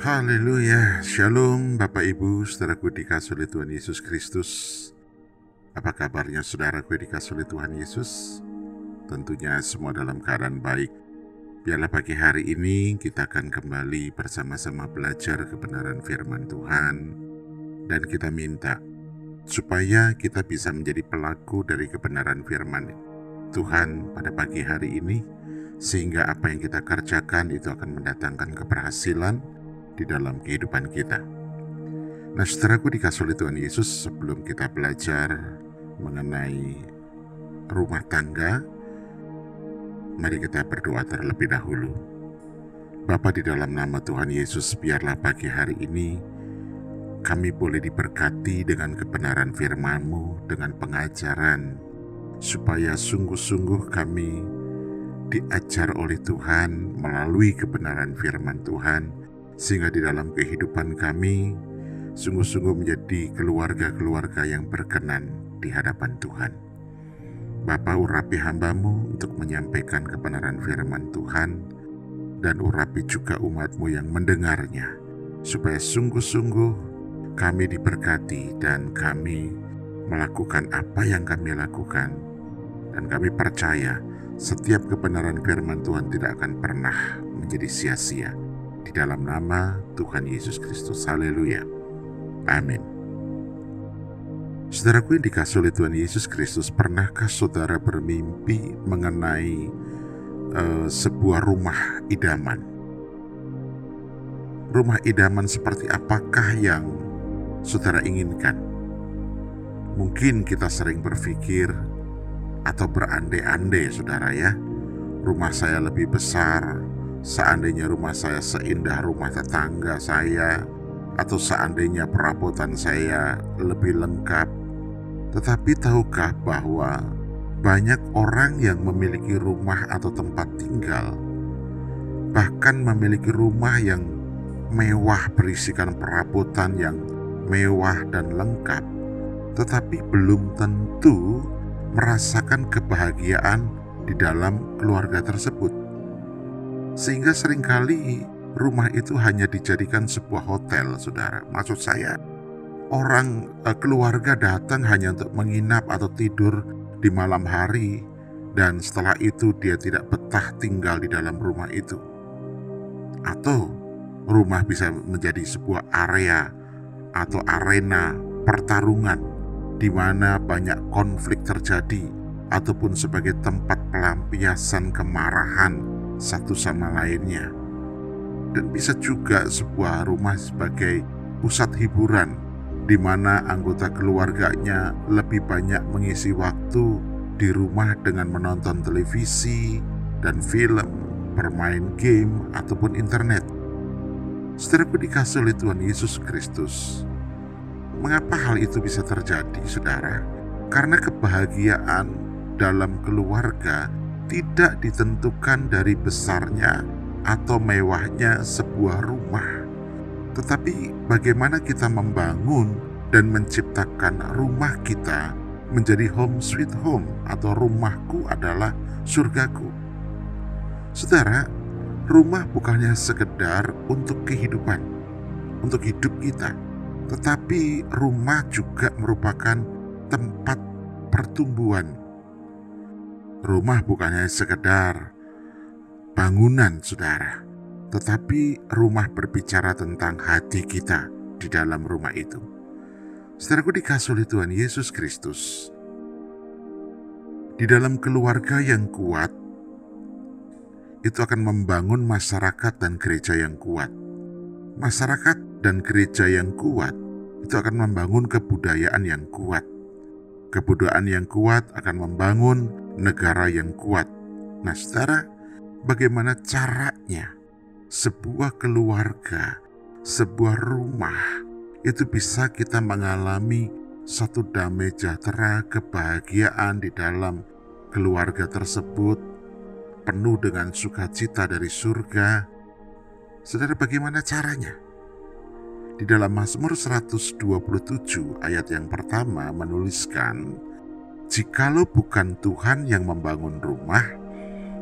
Haleluya, Shalom Bapak Ibu, saudaraku dikasih oleh Tuhan Yesus Kristus. Apa kabarnya saudaraku dikasih oleh Tuhan Yesus? Tentunya semua dalam keadaan baik. Biarlah pagi hari ini kita akan kembali bersama-sama belajar kebenaran firman Tuhan. Dan kita minta supaya kita bisa menjadi pelaku dari kebenaran firman Tuhan pada pagi hari ini Sehingga apa yang kita kerjakan itu akan mendatangkan keberhasilan di dalam kehidupan kita. Nah, setelah aku dikasih oleh Tuhan Yesus sebelum kita belajar mengenai rumah tangga, mari kita berdoa terlebih dahulu. Bapa di dalam nama Tuhan Yesus, biarlah pagi hari ini kami boleh diberkati dengan kebenaran firman-Mu, dengan pengajaran, supaya sungguh-sungguh kami diajar oleh Tuhan melalui kebenaran firman Tuhan, sehingga di dalam kehidupan kami sungguh-sungguh menjadi keluarga-keluarga yang berkenan di hadapan Tuhan. Bapa urapi hambamu untuk menyampaikan kebenaran firman Tuhan. Dan urapi juga umatmu yang mendengarnya. Supaya sungguh-sungguh kami diberkati dan kami melakukan apa yang kami lakukan. Dan kami percaya setiap kebenaran firman Tuhan tidak akan pernah menjadi sia-sia di dalam nama Tuhan Yesus Kristus. Haleluya. Amin. Saudaraku yang dikasih oleh Tuhan Yesus Kristus, pernahkah saudara bermimpi mengenai uh, sebuah rumah idaman? Rumah idaman seperti apakah yang saudara inginkan? Mungkin kita sering berpikir atau berandai-andai, saudara ya. Rumah saya lebih besar, Seandainya rumah saya seindah rumah tetangga saya, atau seandainya perabotan saya lebih lengkap, tetapi tahukah bahwa banyak orang yang memiliki rumah atau tempat tinggal, bahkan memiliki rumah yang mewah berisikan perabotan yang mewah dan lengkap, tetapi belum tentu merasakan kebahagiaan di dalam keluarga tersebut sehingga sering kali rumah itu hanya dijadikan sebuah hotel, saudara. Maksud saya, orang uh, keluarga datang hanya untuk menginap atau tidur di malam hari, dan setelah itu dia tidak betah tinggal di dalam rumah itu. Atau rumah bisa menjadi sebuah area atau arena pertarungan di mana banyak konflik terjadi ataupun sebagai tempat pelampiasan kemarahan satu sama lainnya, dan bisa juga sebuah rumah sebagai pusat hiburan di mana anggota keluarganya lebih banyak mengisi waktu di rumah dengan menonton televisi dan film, bermain game, ataupun internet. Setelah dikasih oleh Tuhan Yesus Kristus. Mengapa hal itu bisa terjadi, saudara? Karena kebahagiaan dalam keluarga tidak ditentukan dari besarnya atau mewahnya sebuah rumah, tetapi bagaimana kita membangun dan menciptakan rumah kita menjadi home sweet home atau rumahku adalah surgaku. Saudara, rumah bukannya sekedar untuk kehidupan, untuk hidup kita, tetapi rumah juga merupakan tempat pertumbuhan Rumah bukannya sekedar bangunan, saudara, tetapi rumah berbicara tentang hati kita di dalam rumah itu. Saudaraku dikasih oleh Tuhan Yesus Kristus. Di dalam keluarga yang kuat, itu akan membangun masyarakat dan gereja yang kuat. Masyarakat dan gereja yang kuat itu akan membangun kebudayaan yang kuat. Kebudayaan yang kuat akan membangun negara yang kuat. Nah, saudara, bagaimana caranya sebuah keluarga, sebuah rumah itu bisa kita mengalami satu damai sejahtera, kebahagiaan di dalam keluarga tersebut, penuh dengan sukacita dari surga. Saudara, bagaimana caranya? Di dalam Mazmur 127 ayat yang pertama menuliskan, Jikalau bukan Tuhan yang membangun rumah,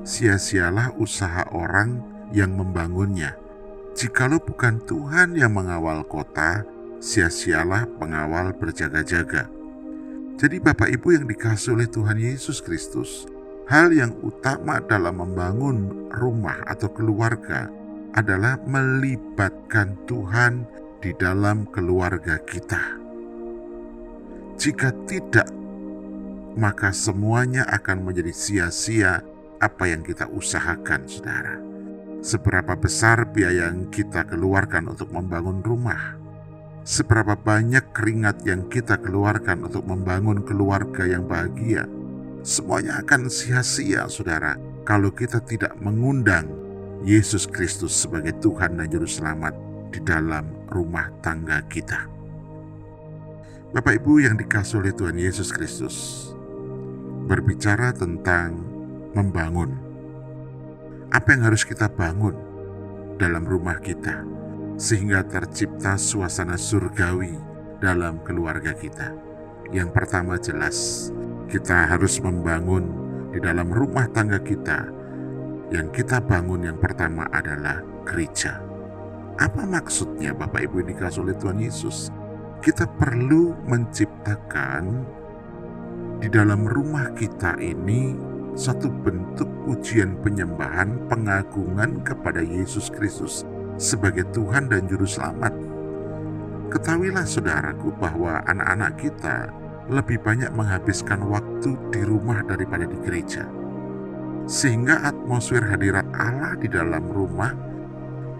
sia-sialah usaha orang yang membangunnya. Jikalau bukan Tuhan yang mengawal kota, sia-sialah pengawal berjaga-jaga. Jadi Bapak Ibu yang dikasih oleh Tuhan Yesus Kristus, hal yang utama dalam membangun rumah atau keluarga adalah melibatkan Tuhan di dalam keluarga kita. Jika tidak, maka semuanya akan menjadi sia-sia apa yang kita usahakan, saudara. Seberapa besar biaya yang kita keluarkan untuk membangun rumah? Seberapa banyak keringat yang kita keluarkan untuk membangun keluarga yang bahagia? Semuanya akan sia-sia, saudara, kalau kita tidak mengundang Yesus Kristus sebagai Tuhan dan Juru Selamat di dalam rumah tangga kita. Bapak Ibu yang dikasih oleh Tuhan Yesus Kristus, berbicara tentang membangun. Apa yang harus kita bangun dalam rumah kita sehingga tercipta suasana surgawi dalam keluarga kita? Yang pertama jelas, kita harus membangun di dalam rumah tangga kita. Yang kita bangun yang pertama adalah gereja. Apa maksudnya Bapak Ibu yang dikasih oleh Tuhan Yesus? Kita perlu menciptakan di dalam rumah kita ini satu bentuk ujian penyembahan pengagungan kepada Yesus Kristus sebagai Tuhan dan Juru Selamat. Ketahuilah saudaraku bahwa anak-anak kita lebih banyak menghabiskan waktu di rumah daripada di gereja. Sehingga atmosfer hadirat Allah di dalam rumah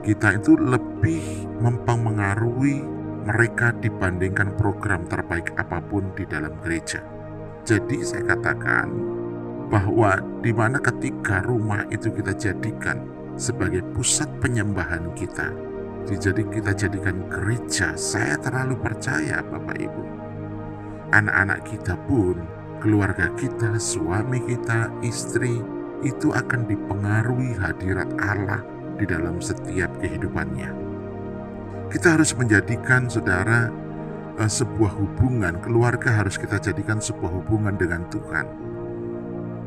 kita itu lebih mempengaruhi mereka dibandingkan program terbaik apa pun di dalam gereja. Jadi saya katakan bahwa di mana ketika rumah itu kita jadikan sebagai pusat penyembahan kita, jadi kita jadikan gereja, saya terlalu percaya Bapak Ibu. Anak-anak kita pun, keluarga kita, suami kita, istri, itu akan dipengaruhi hadirat Allah di dalam setiap kehidupannya. Kita harus menjadikan saudara sebuah hubungan keluarga harus kita jadikan sebuah hubungan dengan Tuhan.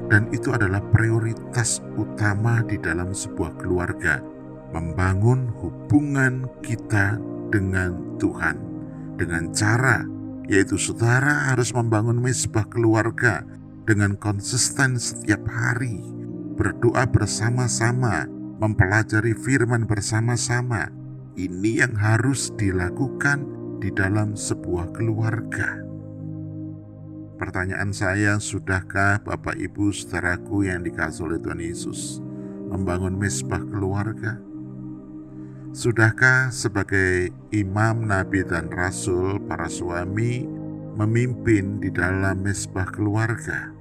Dan itu adalah prioritas utama di dalam sebuah keluarga, membangun hubungan kita dengan Tuhan dengan cara yaitu saudara harus membangun mesbah keluarga dengan konsisten setiap hari, berdoa bersama-sama, mempelajari firman bersama-sama. Ini yang harus dilakukan di dalam sebuah keluarga. Pertanyaan saya, sudahkah Bapak Ibu saudaraku yang dikasih oleh Tuhan Yesus membangun mesbah keluarga? Sudahkah sebagai imam, nabi, dan rasul para suami memimpin di dalam mesbah keluarga?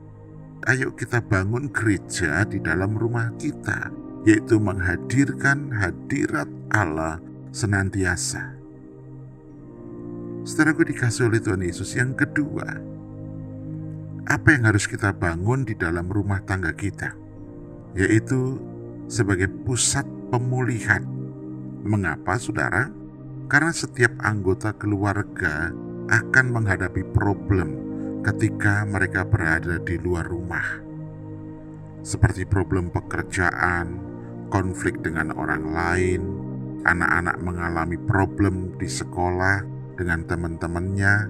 Ayo kita bangun gereja di dalam rumah kita, yaitu menghadirkan hadirat Allah senantiasa Saudaraku dikasih oleh Tuhan Yesus yang kedua, apa yang harus kita bangun di dalam rumah tangga kita? Yaitu sebagai pusat pemulihan. Mengapa saudara? Karena setiap anggota keluarga akan menghadapi problem ketika mereka berada di luar rumah. Seperti problem pekerjaan, konflik dengan orang lain, anak-anak mengalami problem di sekolah, dengan teman-temannya,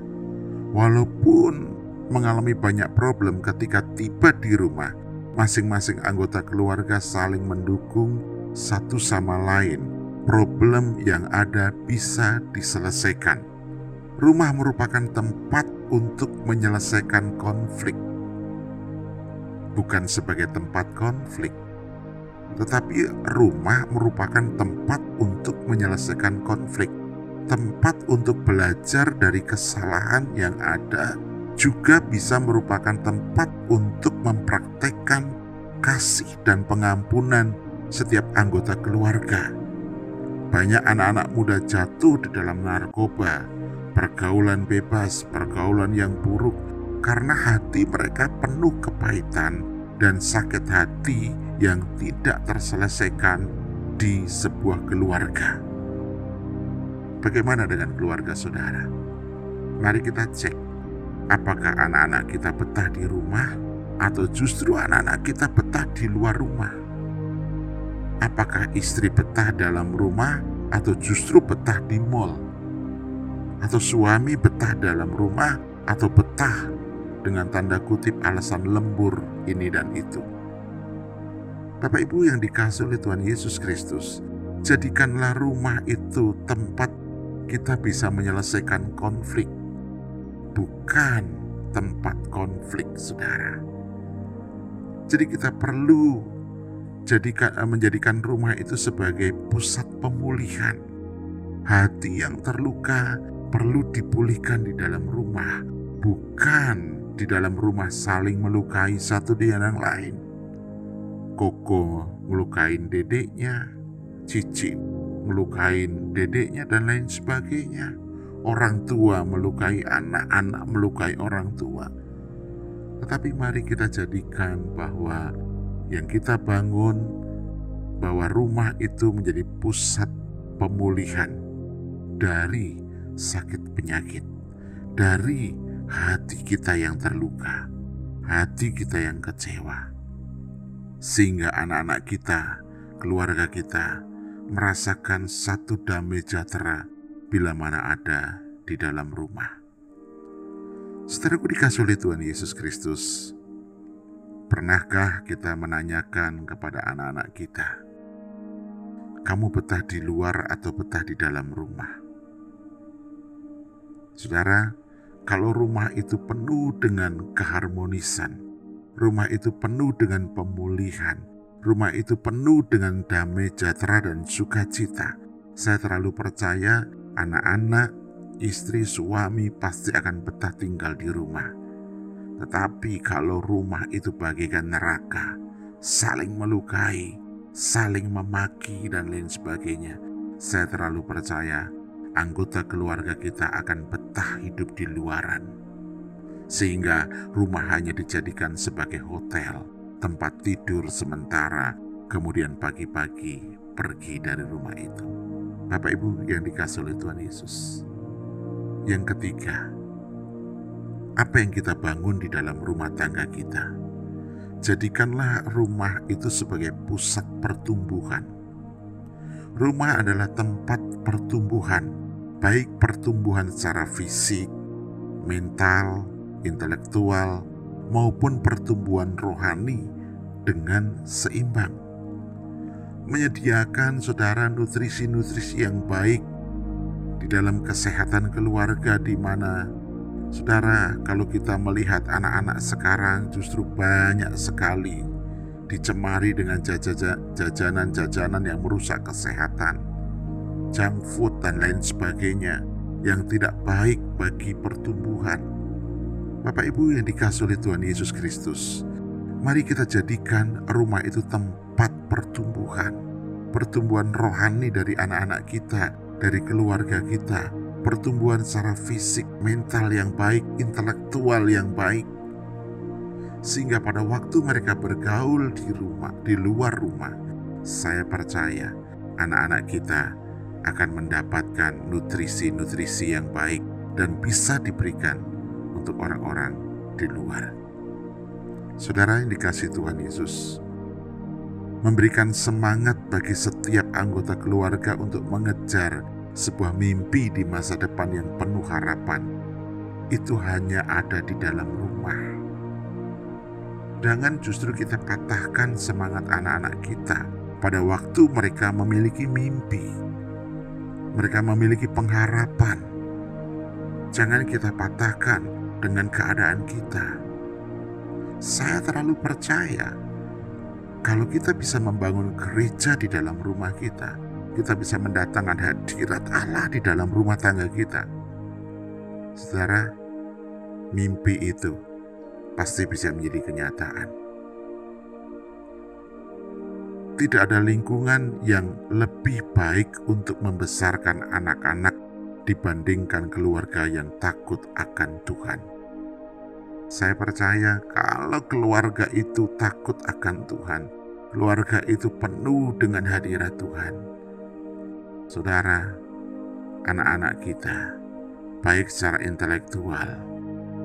walaupun mengalami banyak problem ketika tiba di rumah, masing-masing anggota keluarga saling mendukung satu sama lain. Problem yang ada bisa diselesaikan. Rumah merupakan tempat untuk menyelesaikan konflik, bukan sebagai tempat konflik, tetapi rumah merupakan tempat untuk menyelesaikan konflik tempat untuk belajar dari kesalahan yang ada juga bisa merupakan tempat untuk mempraktekkan kasih dan pengampunan setiap anggota keluarga. Banyak anak-anak muda jatuh di dalam narkoba, pergaulan bebas, pergaulan yang buruk karena hati mereka penuh kepahitan dan sakit hati yang tidak terselesaikan di sebuah keluarga. Bagaimana dengan keluarga saudara? Mari kita cek apakah anak-anak kita betah di rumah atau justru anak-anak kita betah di luar rumah. Apakah istri betah dalam rumah atau justru betah di mall, atau suami betah dalam rumah, atau betah dengan tanda kutip alasan lembur ini dan itu. Bapak Ibu yang dikasih oleh Tuhan Yesus Kristus, jadikanlah rumah itu tempat kita bisa menyelesaikan konflik, bukan tempat konflik, saudara. Jadi, kita perlu jadikan, eh, menjadikan rumah itu sebagai pusat pemulihan. Hati yang terluka perlu dipulihkan di dalam rumah, bukan di dalam rumah saling melukai satu dengan yang lain. Koko melukain dedeknya, Cici melukain dedeknya dan lain sebagainya. Orang tua melukai anak, anak melukai orang tua. Tetapi mari kita jadikan bahwa yang kita bangun bahwa rumah itu menjadi pusat pemulihan dari sakit penyakit, dari hati kita yang terluka, hati kita yang kecewa, sehingga anak-anak kita, keluarga kita merasakan satu damai sejahtera bila mana ada di dalam rumah. Saudaraku dikasih oleh Tuhan Yesus Kristus, Pernahkah kita menanyakan kepada anak-anak kita, "Kamu betah di luar atau betah di dalam rumah?" Saudara, kalau rumah itu penuh dengan keharmonisan, rumah itu penuh dengan pemulihan, rumah itu penuh dengan damai sejahtera dan sukacita, saya terlalu percaya anak-anak, istri, suami pasti akan betah tinggal di rumah. Tetapi kalau rumah itu bagaikan neraka, saling melukai, saling memaki, dan lain sebagainya, saya terlalu percaya anggota keluarga kita akan betah hidup di luaran. Sehingga rumah hanya dijadikan sebagai hotel, tempat tidur sementara, kemudian pagi-pagi pergi dari rumah itu. Bapak Ibu yang dikasih oleh Tuhan Yesus. Yang ketiga, apa yang kita bangun di dalam rumah tangga kita. Jadikanlah rumah itu sebagai pusat pertumbuhan. Rumah adalah tempat pertumbuhan, baik pertumbuhan secara fisik, mental, intelektual, maupun pertumbuhan rohani dengan seimbang. Menyediakan saudara nutrisi-nutrisi yang baik di dalam kesehatan keluarga di mana Saudara, kalau kita melihat anak-anak sekarang justru banyak sekali dicemari dengan jajanan-jajanan yang merusak kesehatan, junk food dan lain sebagainya yang tidak baik bagi pertumbuhan. Bapak Ibu yang dikasih oleh Tuhan Yesus Kristus, mari kita jadikan rumah itu tempat pertumbuhan, pertumbuhan rohani dari anak-anak kita, dari keluarga kita, pertumbuhan secara fisik, mental yang baik, intelektual yang baik. Sehingga pada waktu mereka bergaul di rumah, di luar rumah, saya percaya anak-anak kita akan mendapatkan nutrisi-nutrisi yang baik dan bisa diberikan untuk orang-orang di luar. Saudara yang dikasih Tuhan Yesus, memberikan semangat bagi setiap anggota keluarga untuk mengejar sebuah mimpi di masa depan yang penuh harapan itu hanya ada di dalam rumah. Jangan justru kita patahkan semangat anak-anak kita pada waktu mereka memiliki mimpi, mereka memiliki pengharapan. Jangan kita patahkan dengan keadaan kita. Saya terlalu percaya kalau kita bisa membangun gereja di dalam rumah kita, kita bisa mendatangkan hadirat Allah di dalam rumah tangga kita. Saudara, mimpi itu pasti bisa menjadi kenyataan. Tidak ada lingkungan yang lebih baik untuk membesarkan anak-anak dibandingkan keluarga yang takut akan Tuhan. Saya percaya kalau keluarga itu takut akan Tuhan, keluarga itu penuh dengan hadirat Tuhan saudara, anak-anak kita, baik secara intelektual,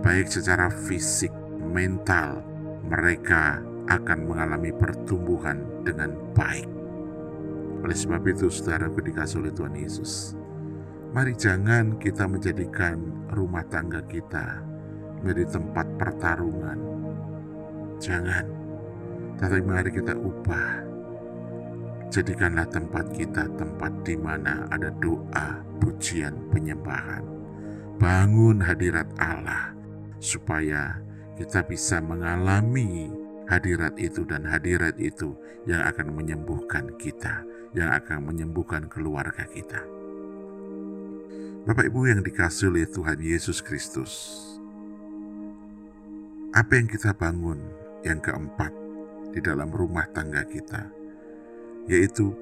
baik secara fisik, mental, mereka akan mengalami pertumbuhan dengan baik. Oleh sebab itu, saudaraku dikasih oleh Tuhan Yesus. Mari jangan kita menjadikan rumah tangga kita menjadi tempat pertarungan. Jangan. Tapi mari kita ubah. Jadikanlah tempat kita tempat di mana ada doa, pujian, penyembahan. Bangun hadirat Allah supaya kita bisa mengalami hadirat itu dan hadirat itu yang akan menyembuhkan kita, yang akan menyembuhkan keluarga kita. Bapak Ibu yang dikasih oleh Tuhan Yesus Kristus, apa yang kita bangun yang keempat di dalam rumah tangga kita, yaitu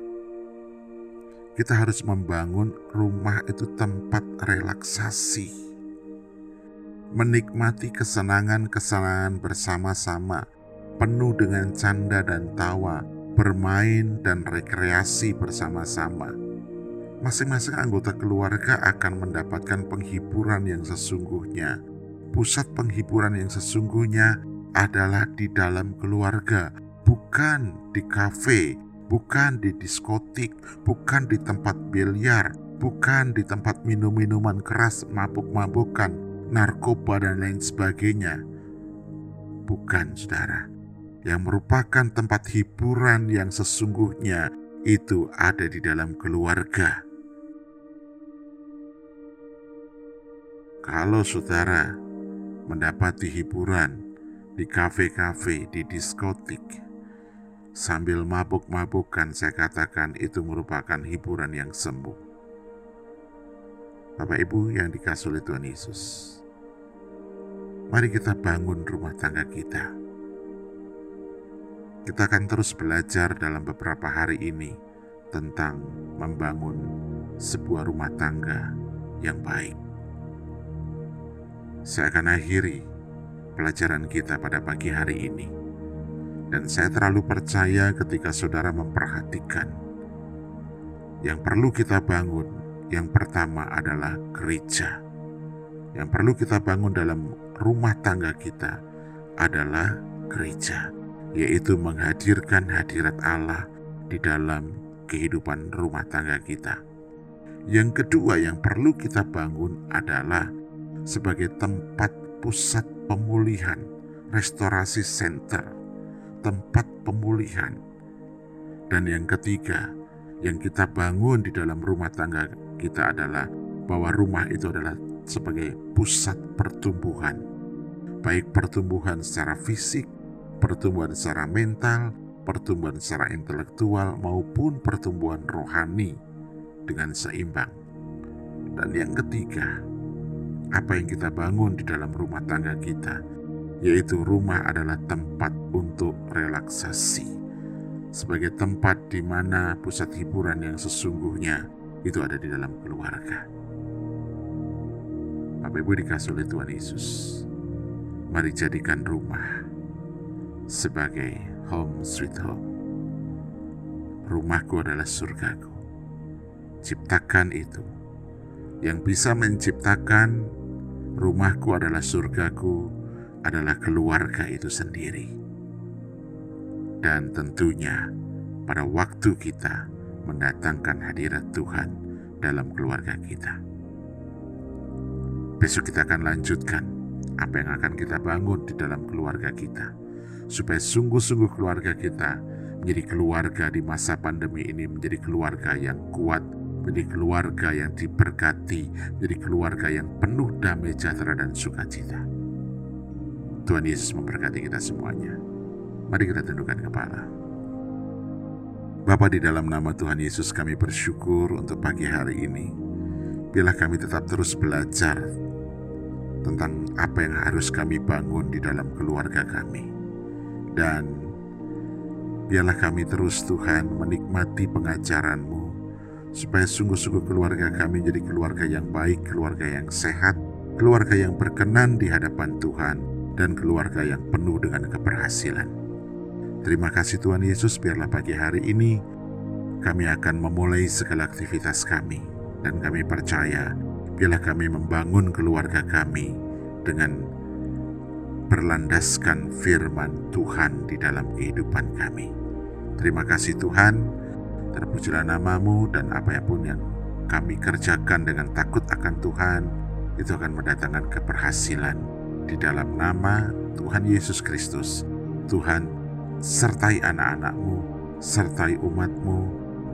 kita harus membangun rumah itu tempat relaksasi menikmati kesenangan-kesenangan bersama-sama, penuh dengan canda dan tawa, bermain dan rekreasi bersama-sama. Masing-masing anggota keluarga akan mendapatkan penghiburan yang sesungguhnya. Pusat penghiburan yang sesungguhnya adalah di dalam keluarga, bukan di kafe, bukan di diskotik, bukan di tempat biliar, bukan di tempat minum-minuman keras, mabuk-mabukan, narkoba, dan lain sebagainya. Bukan, saudara, yang merupakan tempat hiburan yang sesungguhnya itu ada di dalam keluarga. Kalau saudara mendapati hiburan di kafe-kafe, di diskotik, sambil mabuk-mabukan, saya katakan itu merupakan hiburan yang semu. Bapak Ibu yang dikasih oleh Tuhan Yesus. Mari kita bangun rumah tangga kita. Kita akan terus belajar dalam beberapa hari ini tentang membangun sebuah rumah tangga yang baik. Saya akan akhiri pelajaran kita pada pagi hari ini, dan saya terlalu percaya ketika saudara memperhatikan yang perlu kita bangun. Yang pertama adalah gereja yang perlu kita bangun dalam rumah tangga kita adalah gereja, yaitu menghadirkan hadirat Allah di dalam kehidupan rumah tangga kita. Yang kedua, yang perlu kita bangun adalah sebagai tempat pusat pemulihan, restorasi center, tempat pemulihan. Dan yang ketiga, yang kita bangun di dalam rumah tangga kita adalah bahwa rumah itu adalah sebagai pusat pertumbuhan baik pertumbuhan secara fisik, pertumbuhan secara mental, pertumbuhan secara intelektual, maupun pertumbuhan rohani dengan seimbang. Dan yang ketiga, apa yang kita bangun di dalam rumah tangga kita, yaitu rumah adalah tempat untuk relaksasi, sebagai tempat di mana pusat hiburan yang sesungguhnya itu ada di dalam keluarga. Bapak Ibu dikasih oleh Tuhan Yesus mari jadikan rumah sebagai home sweet home. Rumahku adalah surgaku. Ciptakan itu. Yang bisa menciptakan rumahku adalah surgaku adalah keluarga itu sendiri. Dan tentunya pada waktu kita mendatangkan hadirat Tuhan dalam keluarga kita. Besok kita akan lanjutkan apa yang akan kita bangun di dalam keluarga kita, supaya sungguh-sungguh keluarga kita menjadi keluarga di masa pandemi ini, menjadi keluarga yang kuat, menjadi keluarga yang diberkati, menjadi keluarga yang penuh damai sejahtera dan sukacita. Tuhan Yesus memberkati kita semuanya. Mari kita tundukkan kepala. Bapa di dalam nama Tuhan Yesus kami bersyukur untuk pagi hari ini. Biarlah kami tetap terus belajar tentang apa yang harus kami bangun di dalam keluarga kami. Dan biarlah kami terus Tuhan menikmati pengajaran-Mu, supaya sungguh-sungguh keluarga kami jadi keluarga yang baik, keluarga yang sehat, keluarga yang berkenan di hadapan Tuhan, dan keluarga yang penuh dengan keberhasilan. Terima kasih Tuhan Yesus, biarlah pagi hari ini kami akan memulai segala aktivitas kami, dan kami percaya biarlah kami membangun keluarga kami dengan berlandaskan firman Tuhan di dalam kehidupan kami. Terima kasih Tuhan, Terpujilah namamu dan apa pun yang kami kerjakan dengan takut akan Tuhan, itu akan mendatangkan keberhasilan. Di dalam nama Tuhan Yesus Kristus, Tuhan sertai anak-anakmu, sertai umatmu,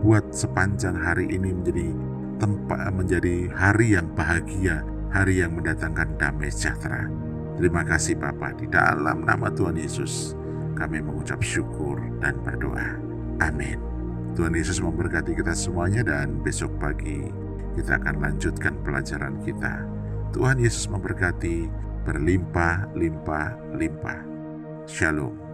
buat sepanjang hari ini menjadi tempat menjadi hari yang bahagia, hari yang mendatangkan damai sejahtera. Terima kasih Bapa di dalam nama Tuhan Yesus. Kami mengucap syukur dan berdoa. Amin. Tuhan Yesus memberkati kita semuanya dan besok pagi kita akan lanjutkan pelajaran kita. Tuhan Yesus memberkati berlimpah, limpah, limpah. Shalom.